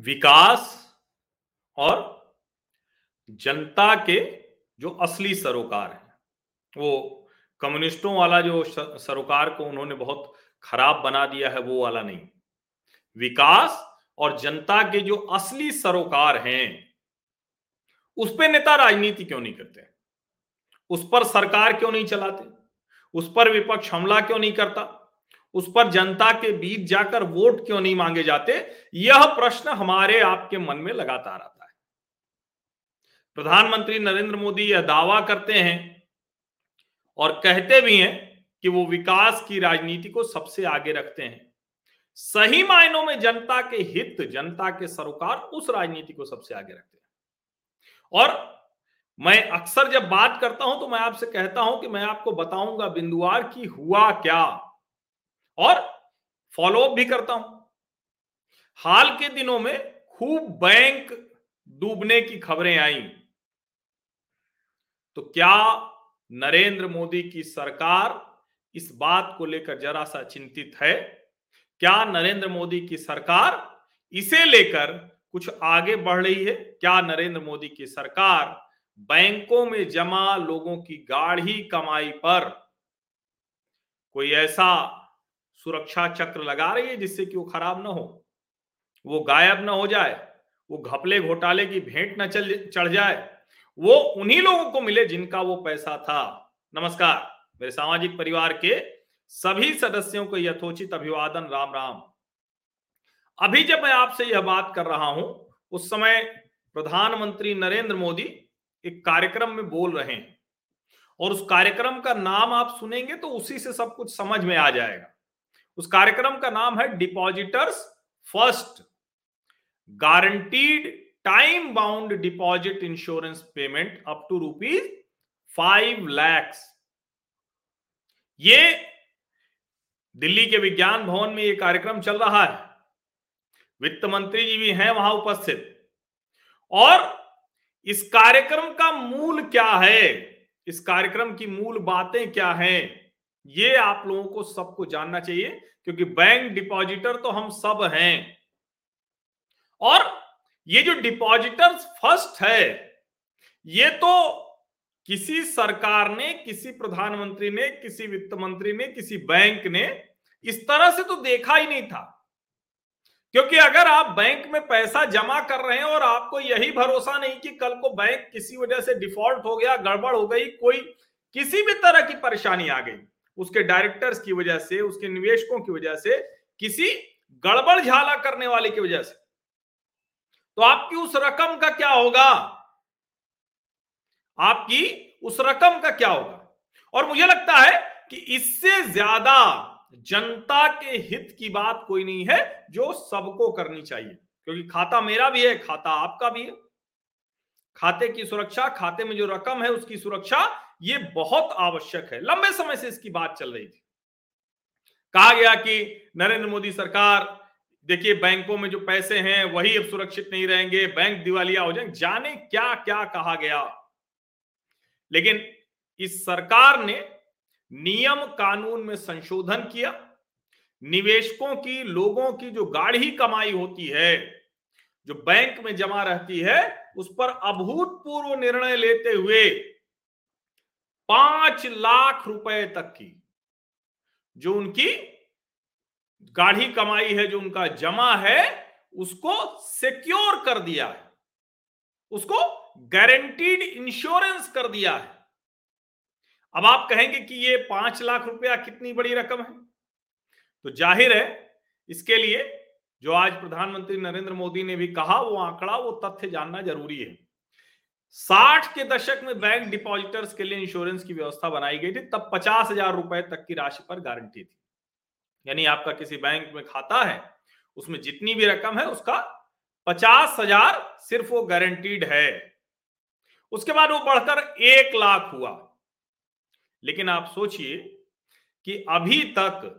विकास और जनता के जो असली सरोकार है, वो कम्युनिस्टों वाला जो सरोकार को उन्होंने बहुत खराब बना दिया है, वो वाला नहीं। विकास और जनता के जो असली सरोकार हैं, उस पर नेता राजनीति क्यों नहीं करते? उस पर सरकार क्यों नहीं चलाते? उस पर विपक्ष हमला क्यों नहीं करता? उस पर जनता के बीच जाकर वोट क्यों नहीं मांगे जाते? यह प्रश्न हमारे आपके मन में लगातार आता है। प्रधानमंत्री नरेंद्र मोदी यह दावा करते हैं और कहते भी हैं कि वो विकास की राजनीति को सबसे आगे रखते हैं। सही मायनों में जनता के हित, जनता के सरोकार उस राजनीति को सबसे आगे रखते हैं। और मैं अक्सर जब बात करता हूँ तो मैं आपसे कहता हूँ कि मैं आपको बताऊँगा बिंदुवार की हुआ क्या। और फॉलोअप भी करता हूँ। हाल के दिनों में खूब बैंक डूबने की खबरें आई। तो क्या नरेंद्र मोदी की सरकार इस बात को लेकर जरा सा चिंतित है? क्या नरेंद्र मोदी की सरकार इसे लेकर कुछ आगे बढ़ रही है? क्या नरेंद्र मोदी की सरकार बैंकों में जमा लोगों की गाढ़ी कमाई पर कोई ऐसा सुरक्षा चक्र लगा रही है जिससे कि वो खराब ना हो। वो गायब ना हो जाए, वो घपले घोटाले की भेंट न चल, चढ़ जाए, वो उन्हीं लोगों को मिले जिनका वो पैसा था। नमस्कार, मेरे सामाजिक परिवार के सभी सदस्यों को यथोचित अभिवादन, राम राम। अभी जब मैं आपसे यह बात कर रहा हूँ, उस समय प्रधानमंत्री नरेंद्र मोदी एक कार्यक्रम में बोल रहे हैं और उस कार्यक्रम का नाम आप सुनेंगे तो उसी से सब कुछ समझ में आ जाएगा। उस कार्यक्रम का नाम है depositors first. Guaranteed time bound deposit insurance payment up to rupees five lakhs. ये दिल्ली के विज्ञान भवन में ये कार्यक्रम चल रहा है। वित्त मंत्री जी भी हैं, वहाँ उपस्थित। और इस कार्यक्रम का मूल क्या है? इस कार्यक्रम की मूल बातें क्या हैं? ये आप लोगों को सबको जानना चाहिए, क्योंकि बैंक डिपॉजिटर तो हम सब हैं। और ये जो डिपॉजिटर्स फ़र्स्ट है, ये तो किसी सरकार ने, किसी प्रधानमंत्री ने, किसी वित्त मंत्री ने, किसी बैंक ने इस तरह से तो देखा ही नहीं था। क्योंकि अगर आप बैंक में पैसा जमा कर रहे हैं और आपको यही भरोसा नहीं कि कल को बैंक किसी वजह से डिफ़ॉल्ट हो गया, गड़बड़ हो गई, कोई किसी भी तरह की परेशानी आ गई उसके डायरेक्टर्स की वजह से, उसके निवेशकों की वजह से, किसी गड़बड़ झाला करने वाले की वजह से। तो आपकी उस रकम का क्या होगा? आपकी उस रकम का क्या होगा? और मुझे लगता है कि इससे ज़्यादा जनता के हित की बात कोई नहीं है जो सबको करनी चाहिए। क्योंकि खाता मेरा भी है, खाता आपका भी है। खाते की सुरक्षा, खाते में जो रकम है, उसकी सुरक्षा ये बहुत आवश्यक है। लंबे समय से इसकी बात चल रही थी। कहा गया कि नरेंद्र मोदी सरकार, देखिए बैंकों में जो पैसे हैं, वही अब सुरक्षित नहीं रहेंगे, बैंक दिवालिया हो जाएँगे, जाने क्या क्या कहा गया। लेकिन इस सरकार ने नियम कानून में संशोधन किया, निवेशकों की, लोगों की जो गाढ़ी कमाई होती है, जो बैंक में जमा रहती है, उस पर अभूतपूर्व निर्णय लेते हुए पाँच लाख रुपए तक की, जो उनकी गाढ़ी कमाई है, जो उनका जमा है, उसको सिक्योर कर दिया है। उसको गारंटीड इंश्योरेंस कर दिया है। अब आप कहेंगे कि ये पाँच लाख रुपया कितनी बड़ी रकम है? तो ज़ाहिर है, इसके लिए जो आज प्रधानमंत्री नरेंद्र मोदी ने भी कहा, वो आंकड़ा, वो तथ्य जानना ज़रूरी है। साठ के दशक में बैंक डिपॉजिटर्स के लिए इंश्योरेंस की व्यवस्था बनाई गई थी, तब पचास हज़ार रुपए तक की राशि पर गारंटी थी। यानी आपका किसी बैंक में खाता है, उसमें जितनी भी रकम है, उसका पचास हज़ार सिर्फ़ वो गारंटीड है। उसके बाद वो बढ़कर एक लाख हुआ। लेकिन आप सोचिए कि अभी तक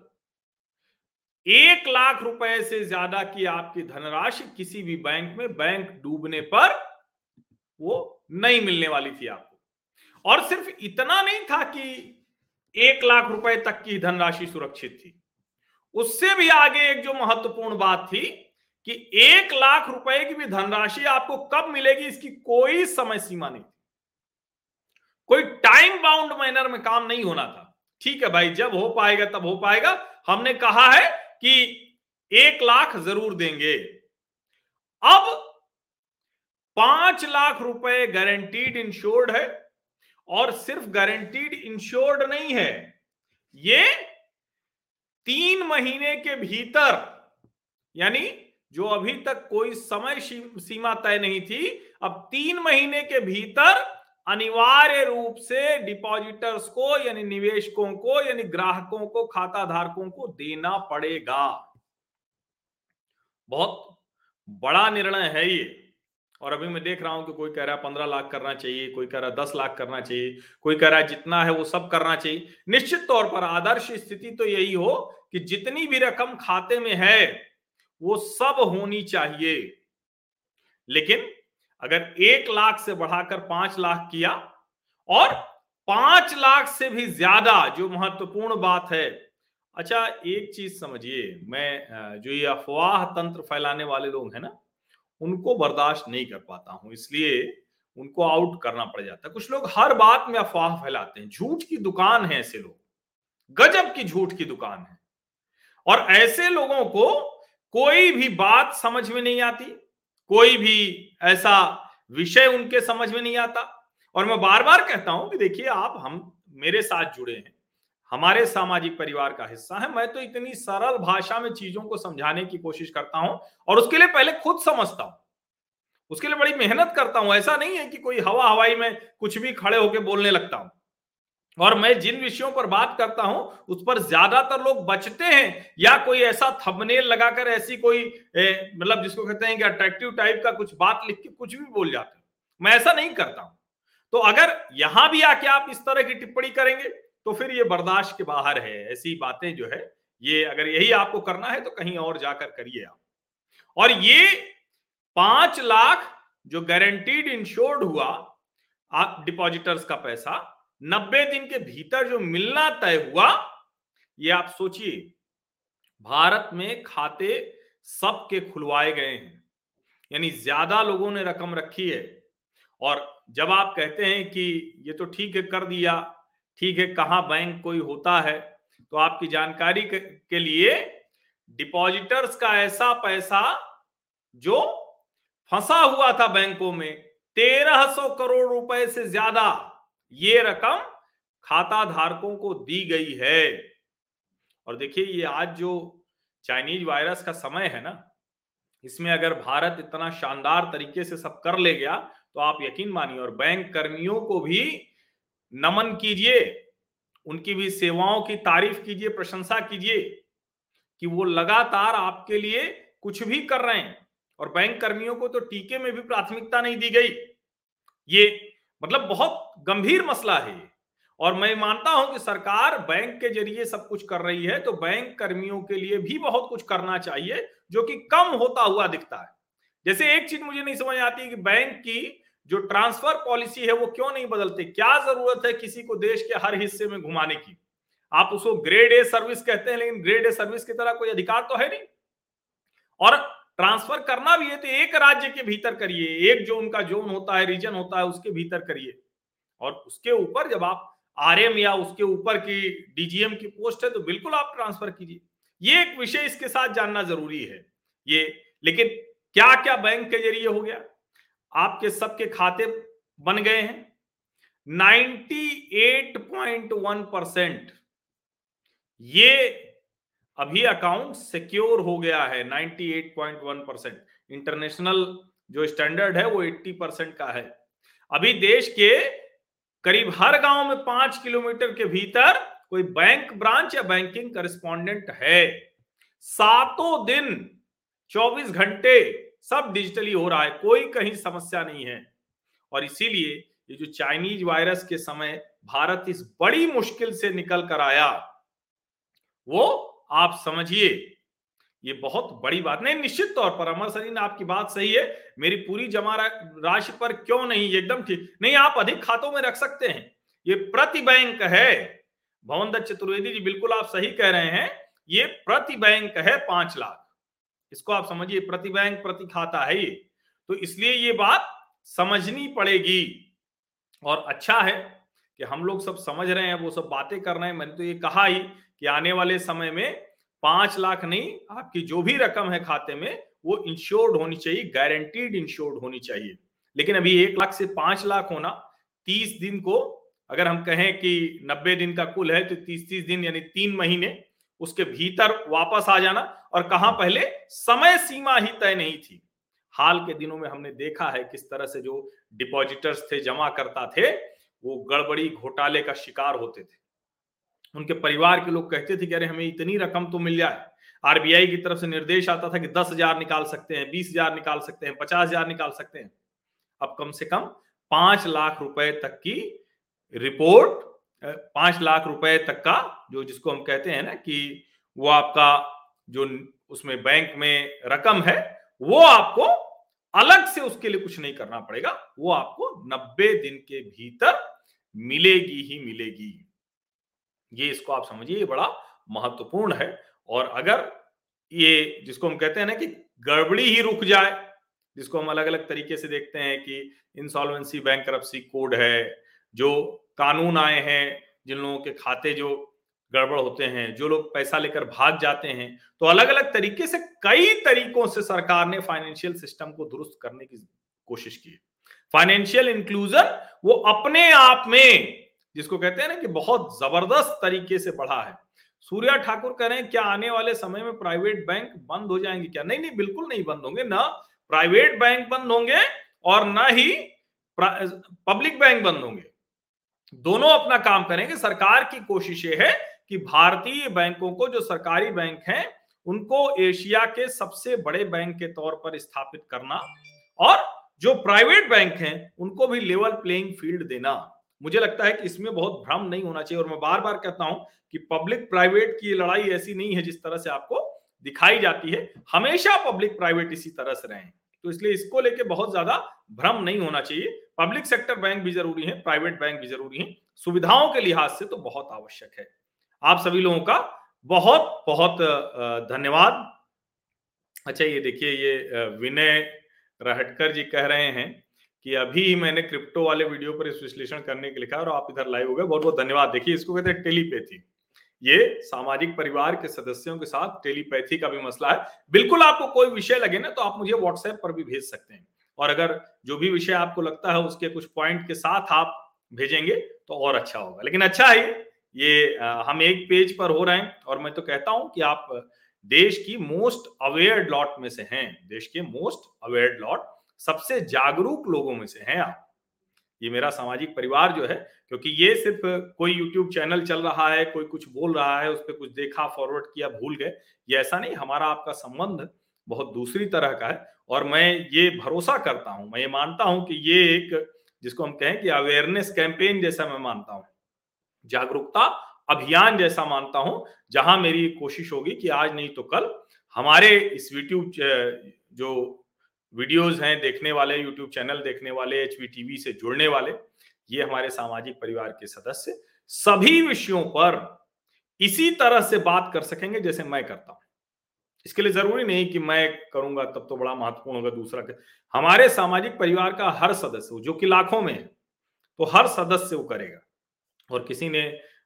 एक लाख रुपए से ज़्यादा की आपकी धनराशि किसी भी बैंक में, बैंक डूबने पर वो नहीं मिलने वाली थी आपको। और सिर्फ़ इतना नहीं था कि एक लाख रुपए तक की धनराशि सुरक्षित थी। उससे भी आगे एक जो महत्वपूर्ण बात थी कि एक लाख रुपए की भी धनराशि आपको कब मिलेगी, इसकी कोई समय सीमा नहीं थी। कोई टाइम बाउंड मैनर में काम नहीं होना था। ठीक है भाई, जब हो पाएगा तब हो पाएगा। हमने कहा है कि एक लाख ज़रूर देंगे। अब पाँच लाख रुपए गारंटीड इंश्योर्ड है और सिर्फ़ गारंटीड इंश्योर्ड नहीं है। ये तीन महीने के भीतर, यानी जो अभी तक कोई समय सीमा तय नहीं थी, अब तीन महीने के भीतर अनिवार्य रूप से डिपॉजिटर्स को, यानी निवेशकों को, यानी ग्राहकों को खाता धारकों को देना पड़ेगा। बहुत बड़ा निर्णय है ये। और अभी मैं देख रहा हूँ कि कोई कह रहा है पंद्रह लाख करना चाहिए, कोई कह रहा है दस लाख करना चाहिए, कोई कह रहा है जितना है वो सब करना चाहिए। निश्चित तौर पर आदर्श स्थिति तो यही हो कि जितनी भी रकम खाते में है, वो सब होनी चाहिए। लेकिन अगर एक लाख से बढ़ाकर पाँच लाख किया और पाँच लाख से भी ज़्यादा, जो महत्वपूर्ण बात है। अच्छा एक चीज़ समझिए, मैं जो ये अफवाह तंत्र फैलाने वाले लोग हैं ना उनको बर्दाश्त नहीं कर पाता हूँ, इसलिए उनको आउट करना पड़ जाता है। कुछ लोग हर बात में अफवाह फैलाते हैं, झूठ की दुकान है ऐसे लोग, गजब की झूठ की दुकान है। और ऐसे लोगों को कोई भी बात समझ में नहीं आती, कोई भी ऐसा विषय उनके समझ में नहीं आता। और मैं बार बार कहता हूँ कि देखिए आप, हम मेरे साथ जुड़े हैं हमारे सामाजिक परिवार का हिस्सा है। मैं तो इतनी सरल भाषा में चीज़ों को समझाने की कोशिश करता हूँ और उसके लिए पहले खुद समझता हूँ। उसके लिए बड़ी मेहनत करता हूँ। ऐसा नहीं है कि कोई हवा हवाई में कुछ भी खड़े होकर बोलने लगता हूँ। और मैं जिन विषयों पर बात करता हूँ, उस पर ज़्यादातर लोग बचते हैं या कोई ऐसा थंबनेल लगाकर ऐसी कोई मतलब जिसको कहते हैं कि अट्रैक्टिव टाइप का कुछ बात लिख के कुछ भी बोल जाते हैं। मैं ऐसा नहीं करता हूँ। तो अगर यहाँ भी आके आप इस तरह की टिप्पणी करेंगे तो फिर ये बर्दाश्त के बाहर है, ऐसी बातें जो है, ये अगर यही आपको करना है तो कहीं और जाकर करिए आप। और ये पाँच लाख जो गारंटीड इंश्योर्ड हुआ, आप डिपॉजिटर्स का पैसा, नब्बे दिन के भीतर जो मिलना तय हुआ, ये आप सोचिए, भारत में खाते सबके खुलवाए गए हैं। यानी ज़्यादा लोगों ने रकम रखी है। और जब आप कहते हैं कि ये तो ठीक है, कर दिया ठीक है, कहाँ बैंक कोई होता है तो आपकी जानकारी के लिए डिपॉजिटर्स का ऐसा पैसा जो फंसा हुआ था बैंकों में, तेरह सौ करोड़ रुपए से ज़्यादा ये रकम खाता धारकों को दी गई है। और देखिए, ये आज जो चाइनीज़ वायरस का समय है ना, इसमें अगर भारत इतना शानदार तरीके से सब कर ले गया तो आप यकीन मानिए, और बैंक कर्मियों को भी नमन कीजिए, उनकी भी सेवाओं की तारीफ़ कीजिए, प्रशंसा कीजिए कि वो लगातार आपके लिए कुछ भी कर रहे हैं। और बैंक कर्मियों को तो टीके में भी प्राथमिकता नहीं दी गई। ये मतलब बहुत गंभीर मसला है और मैं मानता हूँ कि सरकार बैंक के ज़रिए सब कुछ कर रही है तो बैंक कर्मियों के लिए भी बहुत कुछ करना चाहिए, जो कि कम होता हुआ दिखता है। जैसे एक चीज़ मुझे नहीं समझ आती कि बैंक की जो ट्रांसफ़र पॉलिसी है वो क्यों नहीं बदलते? क्या ज़रूरत है किसी को देश के हर हिस्से में घुमाने की? आप उसको ग्रेड ए सर्विस कहते हैं, लेकिन ग्रेड ए सर्विस की तरह कोई अधिकार तो है नहीं। और ट्रांसफ़र करना भी है तो एक राज्य के भीतर करिए, एक जो उनका जोन होता है रीजन होता है, उसके भीतर करिए। और उसके ऊपर जब आप आरएम या उसके ऊपर की डीजीएम की पोस्ट है तो बिल्कुल आप ट्रांसफ़र कीजिए। ये एक विषय इसके साथ जानना ज़रूरी है। ये, लेकिन क्या क्या बैंक के ज़रिए हो गया? आपके सबके खाते बन गए हैं। 98.1 परसेंट। ये अभी अकाउंट सिक्योर हो गया है 98.1 परसेंट। इंटरनेशनल जो स्टैंडर्ड है वो 80 परसेंट का है। अभी देश के करीब हर गाँव में पाँच किलोमीटर के भीतर कोई बैंक ब्रांच या बैंकिंग करस्पॉन्डेंट है। सातों दिन 24 घंटे सब डिजिटली हो रहा है, कोई कहीं समस्या नहीं है। और इसीलिए ये जो चाइनीज़ वायरस के समय भारत इस बड़ी मुश्किल से निकल कर आया, वो आप समझिए, ये बहुत बड़ी बात नहीं, निश्चित तौर पर अमर सरीन आपकी बात सही है, मेरी पूरी जमा राशि पर क्यों नहीं एकदम ठीक, नहीं, आप अधिक खातों में रख सकते हैं, ये प्रति बैंक है। भवन दत्त चतुर्वेदी जी, बिल्कुल आप सही कह रहे हैं, ये प्रति बैंक है पाँच लाख। इसको आप समझिए, प्रति बैंक प्रति खाता, है ये? तो इसलिए ये बात समझनी पड़ेगी। और अच्छा है कि हम लोग सब समझ रहे हैं, वो सब बातें कर रहे हैं। मैंने तो ये कहा ही कि आने वाले समय में पाँच लाख नहीं, आपकी जो भी रकम है खाते में, वो इंश्योर्ड होनी चाहिए गारंटीड इंश्योर्ड होनी चाहिए। लेकिन अभी एक लाख से पाँच लाख होना, तीस दिन को अगर हम कहें कि नब्बे दिन का कुल है तो तीस तीस दिन यानी तीन महीने उसके भीतर वापस आ जाना और कहा पहले? समय सीमा ही तय नहीं थी। हाल के दिनों में हमने देखा है किस तरह से जो डिपॉजिटर्स थे जमा करता थे, वो गड़बड़ी, घोटाले का शिकार होते थे। उनके परिवार के लोग कहते थे कि अरे हमें इतनी रकम तो मिल जाए। आरबीआई की तरफ़ से निर्देश आता था कि दस हज़ार निकाल सकते हैं, बीस हज़ार निकाल सकते हैं, पचास हज़ार निकाल सकते हैं। अब कम से कम पाँच लाख रुपए तक की रिपोर्ट पाँच लाख रुपए तक का, जो जिसको हम कहते हैं ना कि वो आपका जो उसमें बैंक में रकम है, वो आपको अलग से उसके लिए कुछ नहीं करना पड़ेगा। वो आपको नब्बे दिन के भीतर मिलेगी ही मिलेगी। ये इसको आप समझिए, ये बड़ा महत्वपूर्ण है। और अगर ये जिसको हम कहते हैं ना कि गड़बड़ी ही रुक जाए, जिसको हम अलग अलग तरीके से देखते हैं कि इंसॉल्वेंसी बैंक कोड है, जो कानून आए हैं, जिन लोगों के खाते जो गड़बड़ होते हैं, जो लोग पैसा लेकर भाग जाते हैं तो अलग अलग तरीके से कई तरीकों से सरकार ने फाइनेंशियल सिस्टम को दुरुस्त करने की कोशिश की है। फाइनेंशियल इंक्लूजन वो अपने आप में, जिसको कहते हैं ना कि बहुत ज़बरदस्त तरीके से बढ़ा है। सूर्या ठाकुर कह रहे हैं, क्या आने वाले समय में प्राइवेट बैंक बंद हो जाएँगे क्या? नहीं नहीं, बिल्कुल नहीं बंद होंगे, ना प्राइवेट बैंक बंद होंगे और ना ही पब्लिक बैंक बंद होंगे। दोनों अपना काम करेंगे। सरकार की कोशिश है कि भारतीय बैंकों को, जो सरकारी बैंक हैं, उनको एशिया के सबसे बड़े बैंक के तौर पर स्थापित करना और जो प्राइवेट बैंक हैं, उनको भी लेवल प्लेइंग फ़ील्ड देना। मुझे लगता है कि इसमें बहुत भ्रम नहीं होना चाहिए और मैं बार बार कहता हूँ कि पब्लिक प्राइवेट की लड़ाई ऐसी नहीं है जिस तरह से आपको दिखाई जाती है। हमेशा पब्लिक प्राइवेट इसी तरह से रहे। तो इसलिए इसको लेके बहुत ज़्यादा भ्रम नहीं होना चाहिए। पब्लिक सेक्टर बैंक भी ज़रूरी है, प्राइवेट बैंक भी ज़रूरी है। सुविधाओं के लिहाज से तो बहुत आवश्यक है। आप सभी लोगों का बहुत बहुत धन्यवाद। अच्छा ये देखिए, ये विनय रहटकर जी कह रहे हैं कि अभी मैंने क्रिप्टो वाले वीडियो पर इस विश्लेषण करने के लिखा और आप इधर लाइव हो गए, बहुत बहुत धन्यवाद। देखिए, इसको कहते हैं टेलीपैथी। ये सामाजिक परिवार के सदस्यों के साथ टेलीपैथी का भी मसला है। बिल्कुल आपको कोई विषय लगे ना तो आप मुझे व्हाट्सएप पर भी भेज सकते हैं। और अगर जो भी विषय आपको लगता है उसके कुछ पॉइंट के साथ आप भेजेंगे तो और अच्छा होगा। लेकिन अच्छा है ये हम एक पेज पर हो रहे हैं और मैं तो कहता हूँ कि आप देश की मोस्ट अवेयर लॉट में से हैं। देश के मोस्ट अवेयर लॉट सबसे जागरूक लोगों में से हैं आप। ये मेरा सामाजिक परिवार जो है, क्योंकि ये सिर्फ़ कोई यूट्यूब चैनल चल रहा है, कोई कुछ बोल रहा है, उस पर कुछ देखा फॉरवर्ड किया, भूल गए। ये ऐसा नहीं, हमारा आपका संबंध बहुत दूसरी तरह का है और मैं ये भरोसा करता हूँ, मैं ये मानता हूँ कि ये एक, जिसको हम कहें कि अवेयरनेस कैंपेन जैसा मैं मानता हूँ। जागरूकता अभियान जैसा मानता हूँ, जहाँ मेरी कोशिश होगी कि आज नहीं तो कल हमारे इस यूट्यूब जो वीडियोस हैं देखने वाले यूट्यूब चैनल देखने वाले एचवी टीवी से जुड़ने वाले, ये हमारे सामाजिक परिवार के सदस्य, सभी विषयों पर इसी तरह से बात कर सकेंगे जैसे मैं करता हूँ। इसके लिए ज़रूरी नहीं कि मैं करूँगा तब तो बड़ा महत्वपूर्ण होगा दूसरा हमारे सामाजिक परिवार का हर सदस्य, जो कि लाखों में है तो हर सदस्य वो करेगा। और किसी ने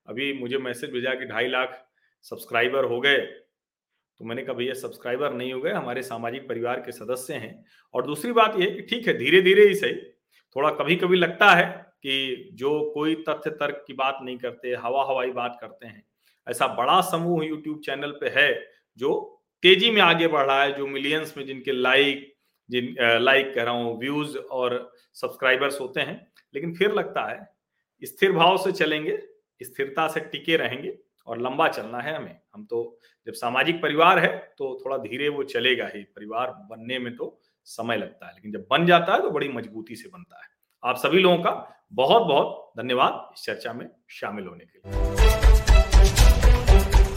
अभी मुझे मैसेज भेजा कि ढाई लाख सब्सक्राइबर हो गए तो मैंने कहा भैया सब्सक्राइबर नहीं हो गए, हमारे सामाजिक परिवार के सदस्य हैं। और दूसरी बात यह कि ठीक है धीरे धीरे ही सही, थोड़ा कभी कभी लगता है कि जो कोई तथ्य तर्क की बात नहीं करते हवा हवाई बात करते हैं, ऐसा बड़ा समूह यूट्यूब चैनल पे है, जो तेज़ी में आगे बढ़ रहा है, जो मिलियंस में जिनके लाइक जिन लाइक कह रहा हूँ व्यूज़ और सब्सक्राइबर्स होते हैं। लेकिन फिर लगता है, स्थिर भाव से चलेंगे, स्थिरता से टिके रहेंगे और लंबा चलना है हमें। हम तो जब सामाजिक परिवार है तो थोड़ा धीरे वो चलेगा ही। परिवार बनने में तो समय लगता है, लेकिन जब बन जाता है तो बड़ी मजबूती से बनता है। आप सभी लोगों का बहुत बहुत धन्यवाद इस चर्चा में शामिल होने के लिए।